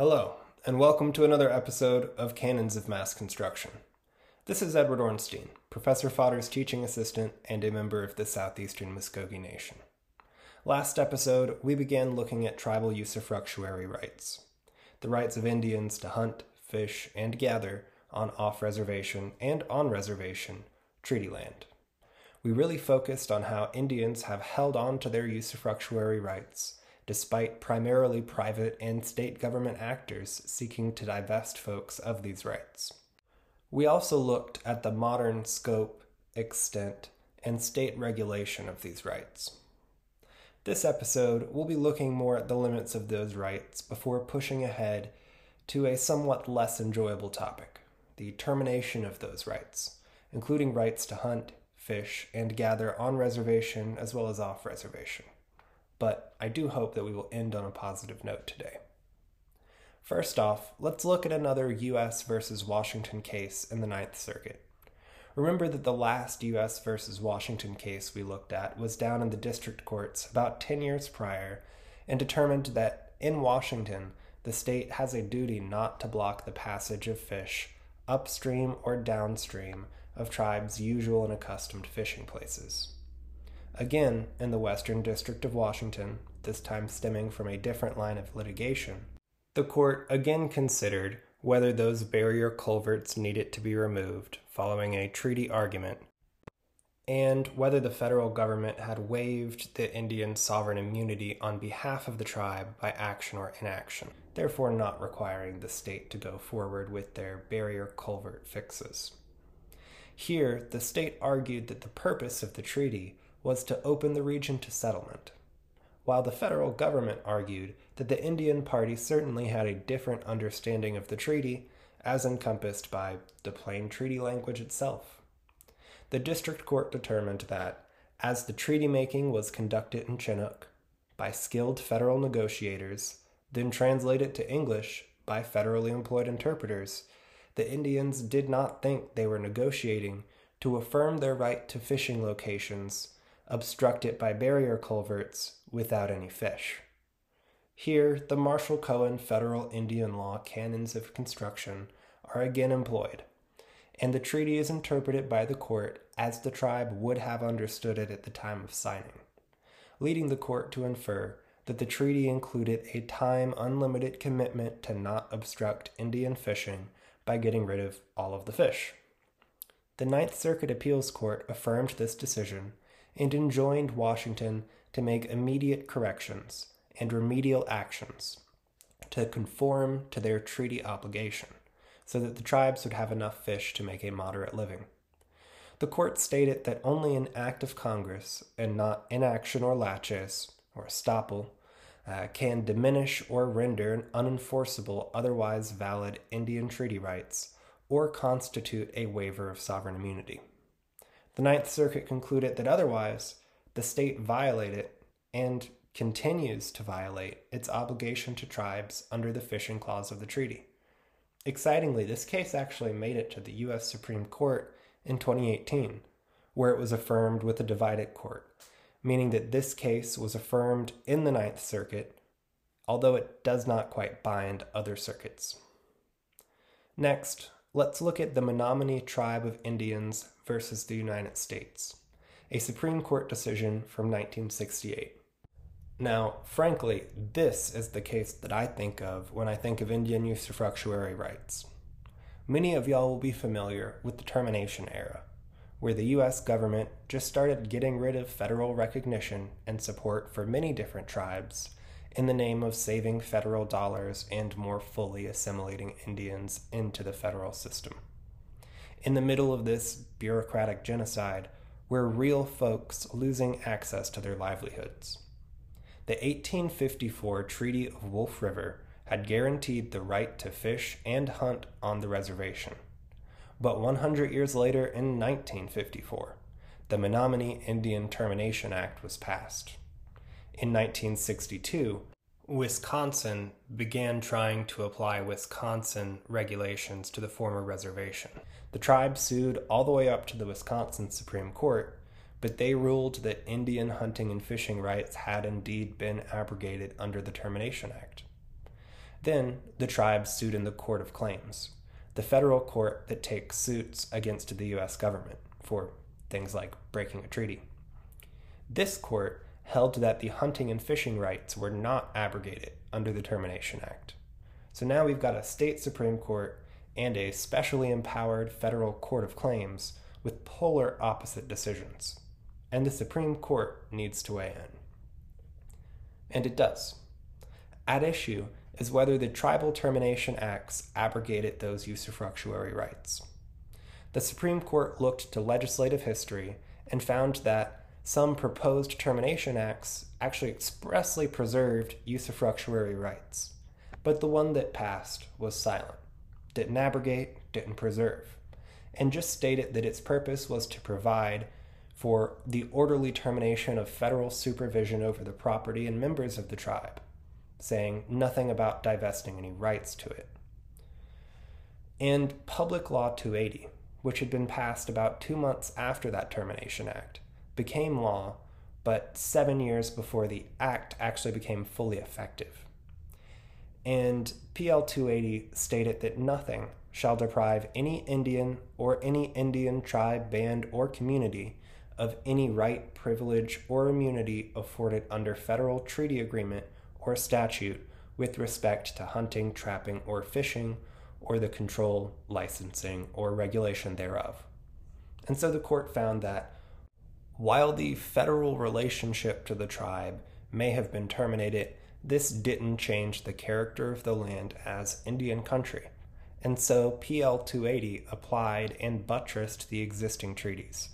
Hello, and welcome to another episode of Canons of Mass Construction. This is Edward Ornstein, Professor Fodder's teaching assistant and a member of the Southeastern Muskogee Nation. Last episode, we began looking at tribal usufructuary rights, the rights of Indians to hunt, fish, and gather on off reservation and on reservation treaty land. We really focused on how Indians have held on to their usufructuary rights despite primarily private and state government actors seeking to divest folks of these rights. We also looked at the modern scope, extent, and state regulation of these rights. This episode, we'll be looking more at the limits of those rights before pushing ahead to a somewhat less enjoyable topic the termination of those rights, including rights to hunt, fish, and gather on reservation as well as off reservation but I do hope that we will end on a positive note today. First off, let's look at another U.S. versus Washington case in the Ninth Circuit. Remember that the last U.S. versus Washington case we looked at was down in the district courts about 10 years prior and determined that in Washington, the state has a duty not to block the passage of fish upstream or downstream of tribes' usual and accustomed fishing places. Again, in the Western District of Washington, this time stemming from a different line of litigation, the court again considered whether those barrier culverts needed to be removed following a treaty argument, and whether the federal government had waived the Indian sovereign immunity on behalf of the tribe by action or inaction, therefore not requiring the state to go forward with their barrier culvert fixes. Here, the state argued that the purpose of the treaty was to open the region to settlement, while the federal government argued that the Indian Party certainly had a different understanding of the treaty as encompassed by the plain treaty language itself. The district court determined that, as the treaty making was conducted in Chinook by skilled federal negotiators, then translated to English by federally employed interpreters, the Indians did not think they were negotiating to affirm their right to fishing locations obstruct it by barrier culverts without any fish. Here, the Marshall Cohen federal Indian law canons of construction are again employed, and the treaty is interpreted by the court as the tribe would have understood it at the time of signing, leading the court to infer that the treaty included a time unlimited commitment to not obstruct Indian fishing by getting rid of all of the fish. The Ninth Circuit Appeals Court affirmed this decision and enjoined Washington to make immediate corrections and remedial actions to conform to their treaty obligation so that the tribes would have enough fish to make a moderate living. The court stated that only an act of Congress, and not inaction or laches, or estoppel, uh, can diminish or render unenforceable otherwise valid Indian treaty rights or constitute a waiver of sovereign immunity. The Ninth Circuit concluded that otherwise, the state violated and continues to violate its obligation to tribes under the fishing clause of the treaty. Excitingly, this case actually made it to the U.S. Supreme Court in 2018, where it was affirmed with a divided court, meaning that this case was affirmed in the Ninth Circuit, although it does not quite bind other circuits. Next, let's look at the Menominee Tribe of Indians versus the United States, a Supreme Court decision from 1968. Now, frankly, this is the case that I think of when I think of Indian usufructuary rights. Many of y'all will be familiar with the termination era, where the US government just started getting rid of federal recognition and support for many different tribes in the name of saving federal dollars and more fully assimilating Indians into the federal system. In the middle of this bureaucratic genocide, were real folks losing access to their livelihoods. The 1854 Treaty of Wolf River had guaranteed the right to fish and hunt on the reservation. But 100 years later, in 1954, the Menominee Indian Termination Act was passed. In 1962, Wisconsin began trying to apply Wisconsin regulations to the former reservation. The tribe sued all the way up to the Wisconsin Supreme Court, but they ruled that Indian hunting and fishing rights had indeed been abrogated under the Termination Act. Then the tribe sued in the Court of Claims, the federal court that takes suits against the U.S. government for things like breaking a treaty. This court held that the hunting and fishing rights were not abrogated under the Termination Act. So now we've got a state Supreme Court and a specially empowered federal court of claims with polar opposite decisions. And the Supreme Court needs to weigh in. And it does. At issue is whether the Tribal Termination Acts abrogated those usufructuary rights. The Supreme Court looked to legislative history and found that some proposed termination acts actually expressly preserved usufructuary rights, but the one that passed was silent, didn't abrogate, didn't preserve, and just stated that its purpose was to provide for the orderly termination of federal supervision over the property and members of the tribe, saying nothing about divesting any rights to it. And Public Law 280, which had been passed about two months after that Termination Act, became law, but seven years before the act actually became fully effective. And PL 280 stated that nothing shall deprive any Indian or any Indian tribe, band, or community of any right, privilege, or immunity afforded under federal treaty agreement or statute with respect to hunting, trapping, or fishing, or the control, licensing, or regulation thereof. And so the court found that while the federal relationship to the tribe may have been terminated, this didn't change the character of the land as Indian country. And so PL 280 applied and buttressed the existing treaties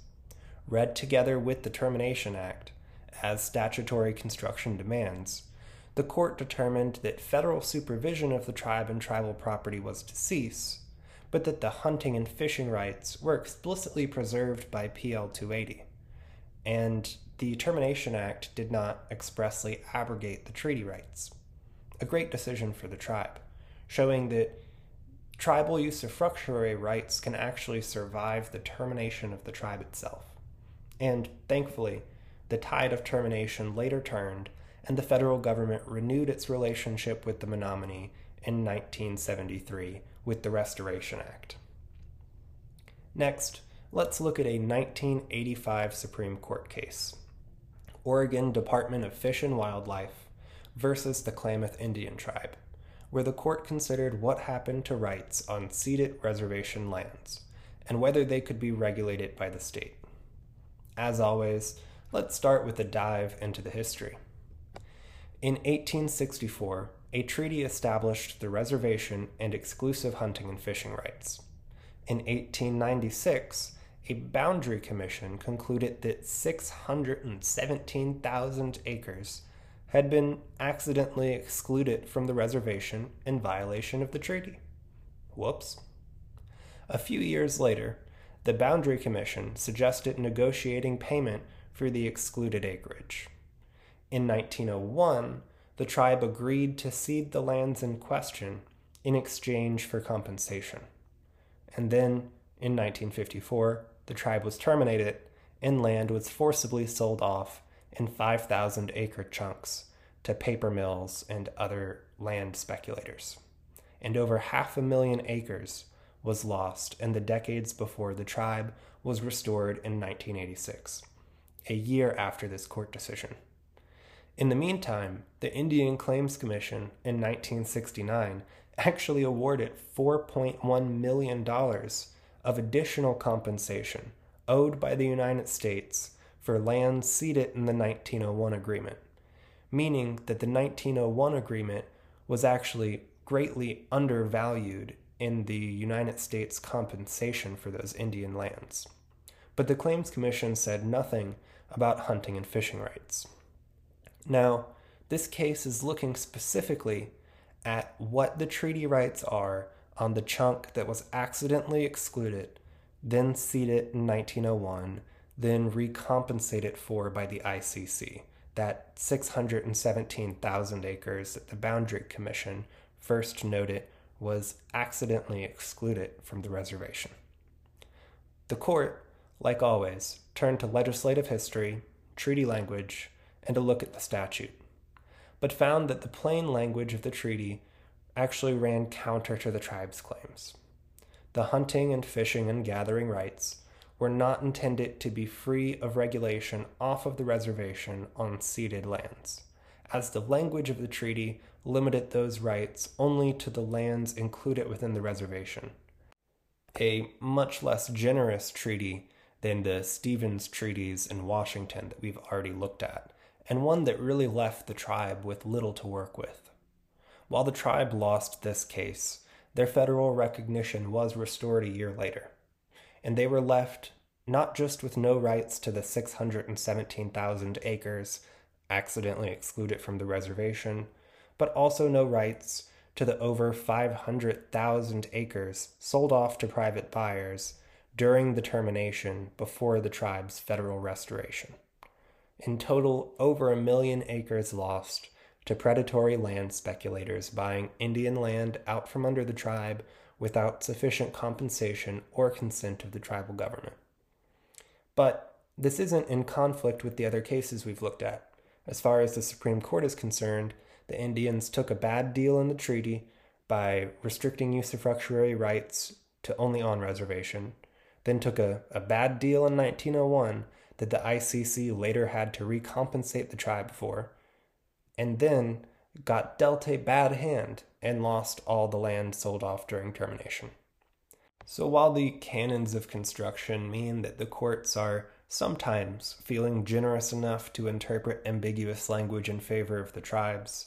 read together with the Termination Act, as statutory construction demands, the court determined that federal supervision of the tribe and tribal property was to cease, but that the hunting and fishing rights were explicitly preserved by PL 280. And the Termination Act did not expressly abrogate the treaty rights. A great decision for the tribe, showing that tribal usufructuary rights can actually survive the termination of the tribe itself. And thankfully, the tide of termination later turned, and the federal government renewed its relationship with the Menominee in 1973 with the Restoration Act. Next, let's look at a 1985 Supreme Court case Oregon Department of Fish and Wildlife versus the Klamath Indian Tribe, where the court considered what happened to rights on ceded reservation lands and whether they could be regulated by the state. As always, let's start with a dive into the history. In 1864, a treaty established the reservation and exclusive hunting and fishing rights. In 1896, a boundary commission concluded that 617,000 acres had been accidentally excluded from the reservation in violation of the treaty. Whoops. A few years later, the Boundary Commission suggested negotiating payment for the excluded acreage. In 1901, the tribe agreed to cede the lands in question in exchange for compensation. And then, in 1954, the tribe was terminated and land was forcibly sold off in 5,000 acre chunks to paper mills and other land speculators. And over half a million acres was lost in the decades before the tribe was restored in 1986, a year after this court decision. In the meantime, the Indian Claims Commission in 1969 actually awarded $4.1 million of additional compensation owed by the United States for land ceded in the 1901 agreement, meaning that the 1901 agreement was actually greatly undervalued in the United States compensation for those Indian lands. But the Claims Commission said nothing about hunting and fishing rights. Now, this case is looking specifically at what the treaty rights are on the chunk that was accidentally excluded, then ceded in 1901, then recompensated for by the ICC, that 617,000 acres that the Boundary Commission first noted was accidentally excluded from the reservation. The court, like always, turned to legislative history, treaty language, and a look at the statute, but found that the plain language of the treaty actually ran counter to the tribe's claims. The hunting and fishing and gathering rights were not intended to be free of regulation off of the reservation on ceded lands, as the language of the treaty limited those rights only to the lands included within the reservation. A much less generous treaty than the Stevens treaties in Washington that we've already looked at, and one that really left the tribe with little to work with. While the tribe lost this case, their federal recognition was restored a year later, and they were left not just with no rights to the 617,000 acres accidentally excluded from the reservation, but also no rights to the over 500,000 acres sold off to private buyers during the termination before the tribe's federal restoration. In total, over a million acres lost to predatory land speculators buying Indian land out from under the tribe without sufficient compensation or consent of the tribal government. But this isn't in conflict with the other cases we've looked at. As far as the Supreme Court is concerned, the Indians took a bad deal in the treaty by restricting usufructuary rights to only on reservation, then took a, a bad deal in 1901 that the ICC later had to recompensate the tribe for, and then got dealt a bad hand and lost all the land sold off during termination. So while the canons of construction mean that the courts are sometimes feeling generous enough to interpret ambiguous language in favor of the tribes,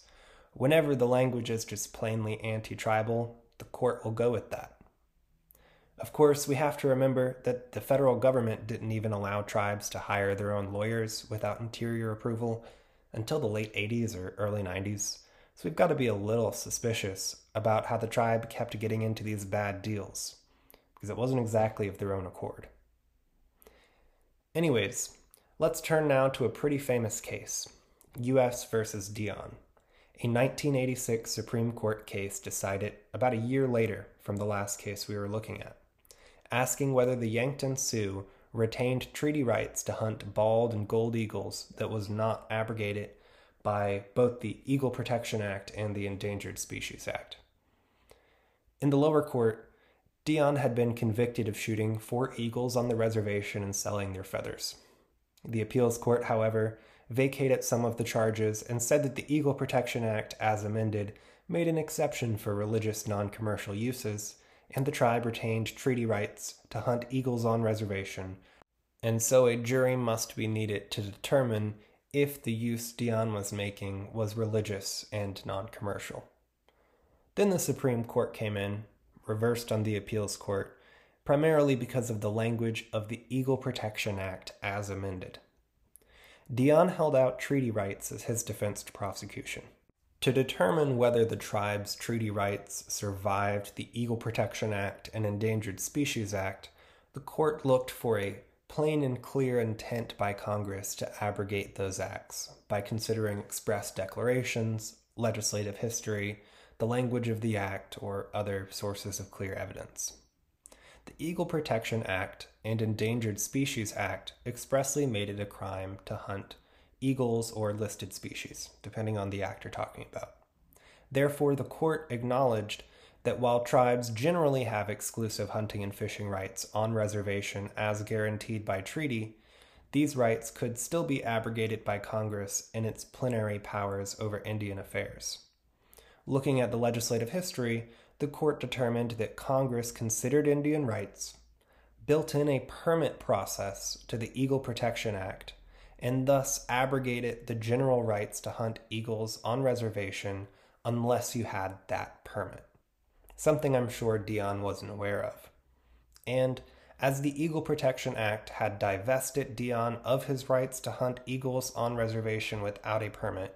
whenever the language is just plainly anti tribal, the court will go with that. Of course, we have to remember that the federal government didn't even allow tribes to hire their own lawyers without interior approval until the late 80s or early 90s, so we've got to be a little suspicious about how the tribe kept getting into these bad deals, because it wasn't exactly of their own accord. Anyways, let's turn now to a pretty famous case US versus Dion, a 1986 Supreme Court case decided about a year later from the last case we were looking at asking whether the Yankton Sioux retained treaty rights to hunt bald and gold eagles that was not abrogated by both the Eagle Protection Act and the Endangered Species Act. In the lower court, Dion had been convicted of shooting four eagles on the reservation and selling their feathers. The appeals court, however, vacated some of the charges and said that the Eagle Protection Act, as amended, made an exception for religious non commercial uses and the tribe retained treaty rights to hunt eagles on reservation, and so a jury must be needed to determine if the use Dion was making was religious and non commercial. Then the Supreme Court came in, reversed on the appeals court, primarily because of the language of the Eagle Protection Act as amended. Dion held out treaty rights as his defense to prosecution. To determine whether the tribe's treaty rights survived the Eagle Protection Act and Endangered Species Act, the court looked for a plain and clear intent by Congress to abrogate those acts by considering express declarations, legislative history, the language of the act, or other sources of clear evidence. The Eagle Protection Act and Endangered Species Act expressly made it a crime to hunt eagles, or listed species, depending on the act you're talking about. Therefore, the court acknowledged that while tribes generally have exclusive hunting and fishing rights on reservation as guaranteed by treaty, these rights could still be abrogated by Congress in its plenary powers over Indian affairs. Looking at the legislative history, the court determined that Congress considered Indian rights, built in a permit process to the Eagle Protection Act, and thus abrogated the general rights to hunt eagles on reservation unless you had that permit. Something I'm sure Dion wasn't aware of. And as the Eagle Protection Act had divested Dion of his rights to hunt eagles on reservation without a permit,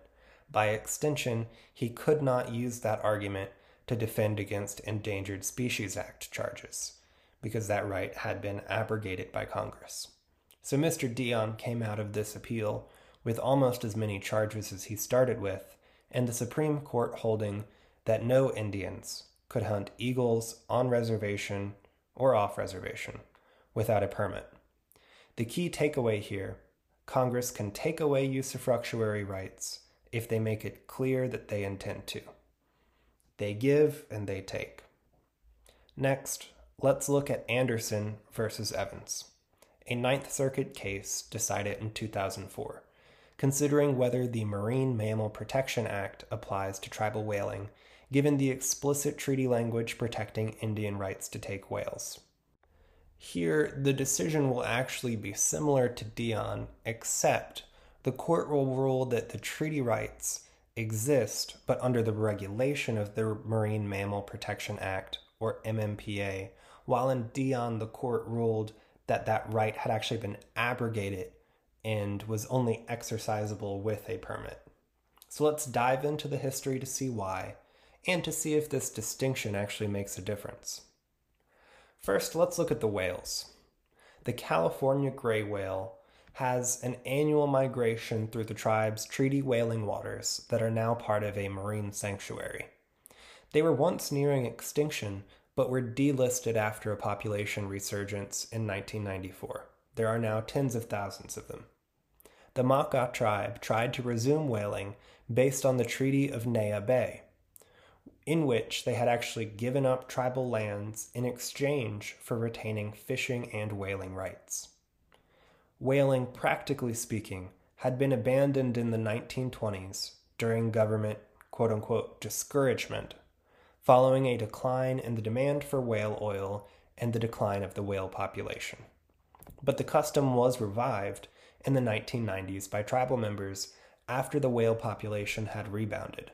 by extension, he could not use that argument to defend against Endangered Species Act charges, because that right had been abrogated by Congress. So Mr. Dion came out of this appeal with almost as many charges as he started with, and the Supreme Court holding that no Indians could hunt eagles on reservation or off reservation without a permit. The key takeaway here Congress can take away usufructuary rights if they make it clear that they intend to. They give and they take. Next, let's look at Anderson versus Evans, a Ninth Circuit case decided in 2004, considering whether the Marine Mammal Protection Act applies to tribal whaling given the explicit treaty language protecting Indian rights to take whales. Here, the decision will actually be similar to Dion, except the court will rule that the treaty rights exist, but under the regulation of the Marine Mammal Protection Act, or MMPA, while in Dion, the court ruled that that right had actually been abrogated and was only exercisable with a permit. So let's dive into the history to see why, and to see if this distinction actually makes a difference. First, let's look at the whales. The California gray whale has an annual migration through the tribe's treaty whaling waters that are now part of a marine sanctuary. They were once nearing extinction, but were delisted after a population resurgence in 1994. There are now tens of thousands of them. The Makah tribe tried to resume whaling based on the Treaty of Neah Bay, in which they had actually given up tribal lands in exchange for retaining fishing and whaling rights. Whaling, practically speaking, had been abandoned in the 1920s during government quote unquote discouragement, following a decline in the demand for whale oil and the decline of the whale population. But the custom was revived in the 1990s by tribal members after the whale population had rebounded.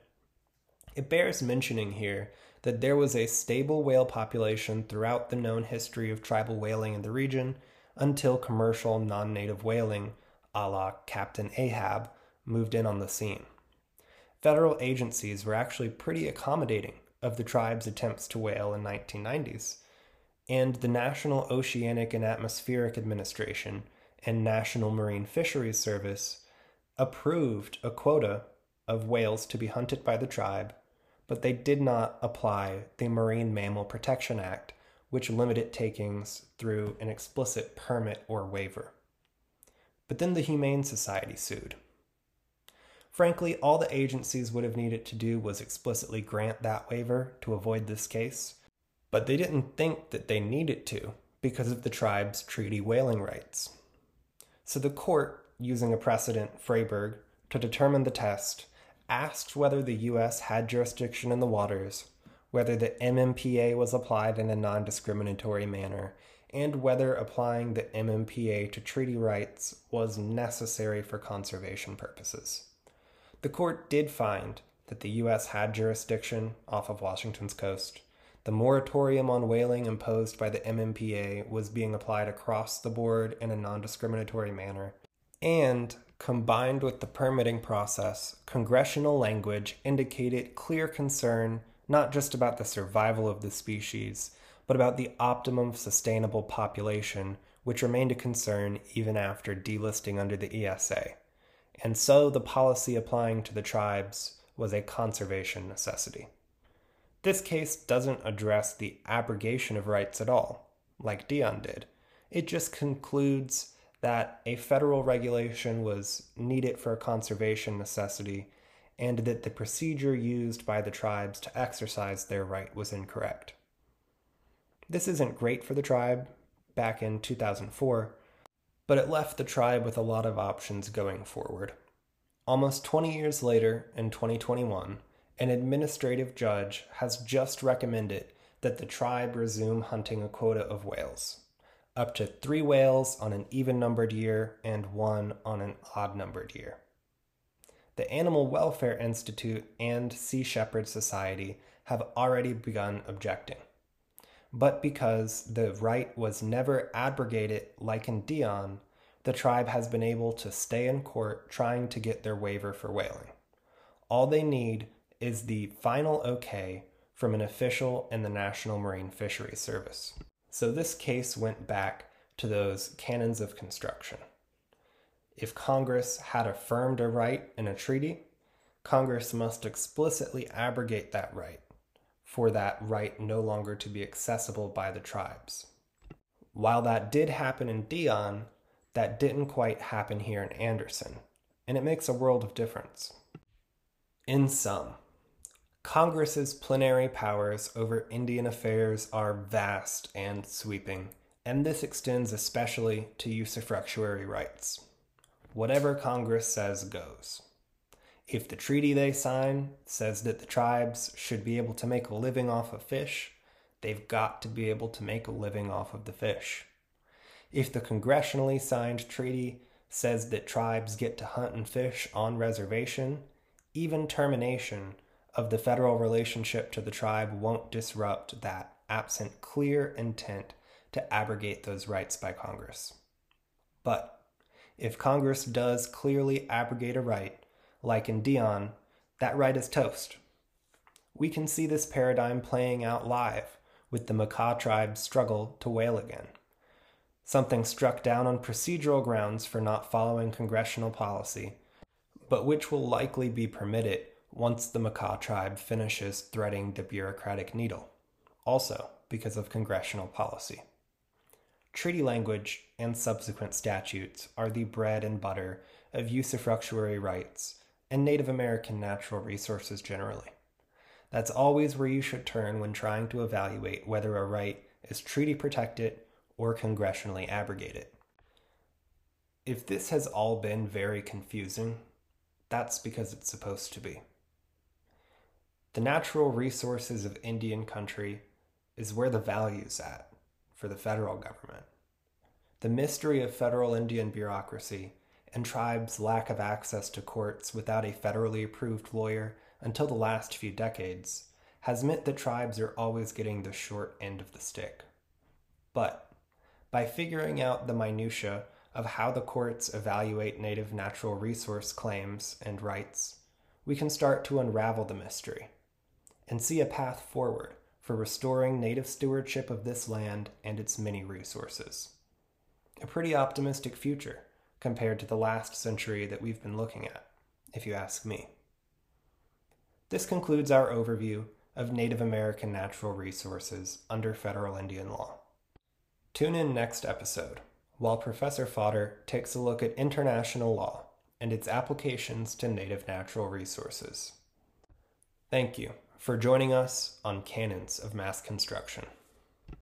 It bears mentioning here that there was a stable whale population throughout the known history of tribal whaling in the region until commercial non native whaling, a la Captain Ahab, moved in on the scene. Federal agencies were actually pretty accommodating of the tribe's attempts to whale in 1990s, and the National Oceanic and Atmospheric Administration and National Marine Fisheries Service approved a quota of whales to be hunted by the tribe but they did not apply the Marine Mammal Protection Act, which limited takings through an explicit permit or waiver. But then the Humane Society sued. Frankly, all the agencies would have needed to do was explicitly grant that waiver to avoid this case, but they didn't think that they needed to because of the tribe's treaty whaling rights. So the court, using a precedent, Fryberg, to determine the test, asked whether the U.S. had jurisdiction in the waters, whether the MMPA was applied in a non discriminatory manner, and whether applying the MMPA to treaty rights was necessary for conservation purposes. The court did find that the U.S. had jurisdiction off of Washington's coast. The moratorium on whaling imposed by the MMPA was being applied across the board in a non discriminatory manner, and combined with the permitting process, congressional language indicated clear concern not just about the survival of the species, but about the optimum sustainable population, which remained a concern even after delisting under the ESA. And so the policy applying to the tribes was a conservation necessity. This case doesn't address the abrogation of rights at all, like Dion did. It just concludes that a federal regulation was needed for a conservation necessity and that the procedure used by the tribes to exercise their right was incorrect. This isn't great for the tribe back in 2004, but it left the tribe with a lot of options going forward. Almost 20 years later, in 2021, an administrative judge has just recommended that the tribe resume hunting a quota of whales up to three whales on an even numbered year and one on an odd numbered year. The Animal Welfare Institute and Sea Shepherd Society have already begun objecting. But because the right was never abrogated like in Dion, the tribe has been able to stay in court trying to get their waiver for whaling. All they need is the final okay from an official in the National Marine Fisheries Service. So this case went back to those canons of construction. If Congress had affirmed a right in a treaty, Congress must explicitly abrogate that right, for that right no longer to be accessible by the tribes. While that did happen in Dion, that didn't quite happen here in Anderson, and it makes a world of difference. In sum, Congress's plenary powers over Indian affairs are vast and sweeping, and this extends especially to usufructuary rights. Whatever Congress says goes. If the treaty they sign says that the tribes should be able to make a living off of fish, they've got to be able to make a living off of the fish. If the congressionally signed treaty says that tribes get to hunt and fish on reservation, even termination of the federal relationship to the tribe won't disrupt that, absent clear intent to abrogate those rights by Congress. But if Congress does clearly abrogate a right, like in Dion, that right is toast. We can see this paradigm playing out live with the Makah tribe's struggle to whale again. Something struck down on procedural grounds for not following congressional policy, but which will likely be permitted once the Makah tribe finishes threading the bureaucratic needle, also because of congressional policy. Treaty language and subsequent statutes are the bread and butter of usufructuary rights and Native American natural resources generally. That's always where you should turn when trying to evaluate whether a right is treaty protected or congressionally abrogated. If this has all been very confusing, that's because it's supposed to be. The natural resources of Indian country is where the value's at for the federal government. The mystery of federal Indian bureaucracy and tribes' lack of access to courts without a federally approved lawyer until the last few decades has meant that tribes are always getting the short end of the stick. But by figuring out the minutiae of how the courts evaluate native natural resource claims and rights, we can start to unravel the mystery and see a path forward for restoring native stewardship of this land and its many resources. A pretty optimistic future compared to the last century that we've been looking at, if you ask me. This concludes our overview of Native American natural resources under federal Indian law. Tune in next episode while Professor Fodder takes a look at international law and its applications to native natural resources. Thank you for joining us on Canons of Mass Construction.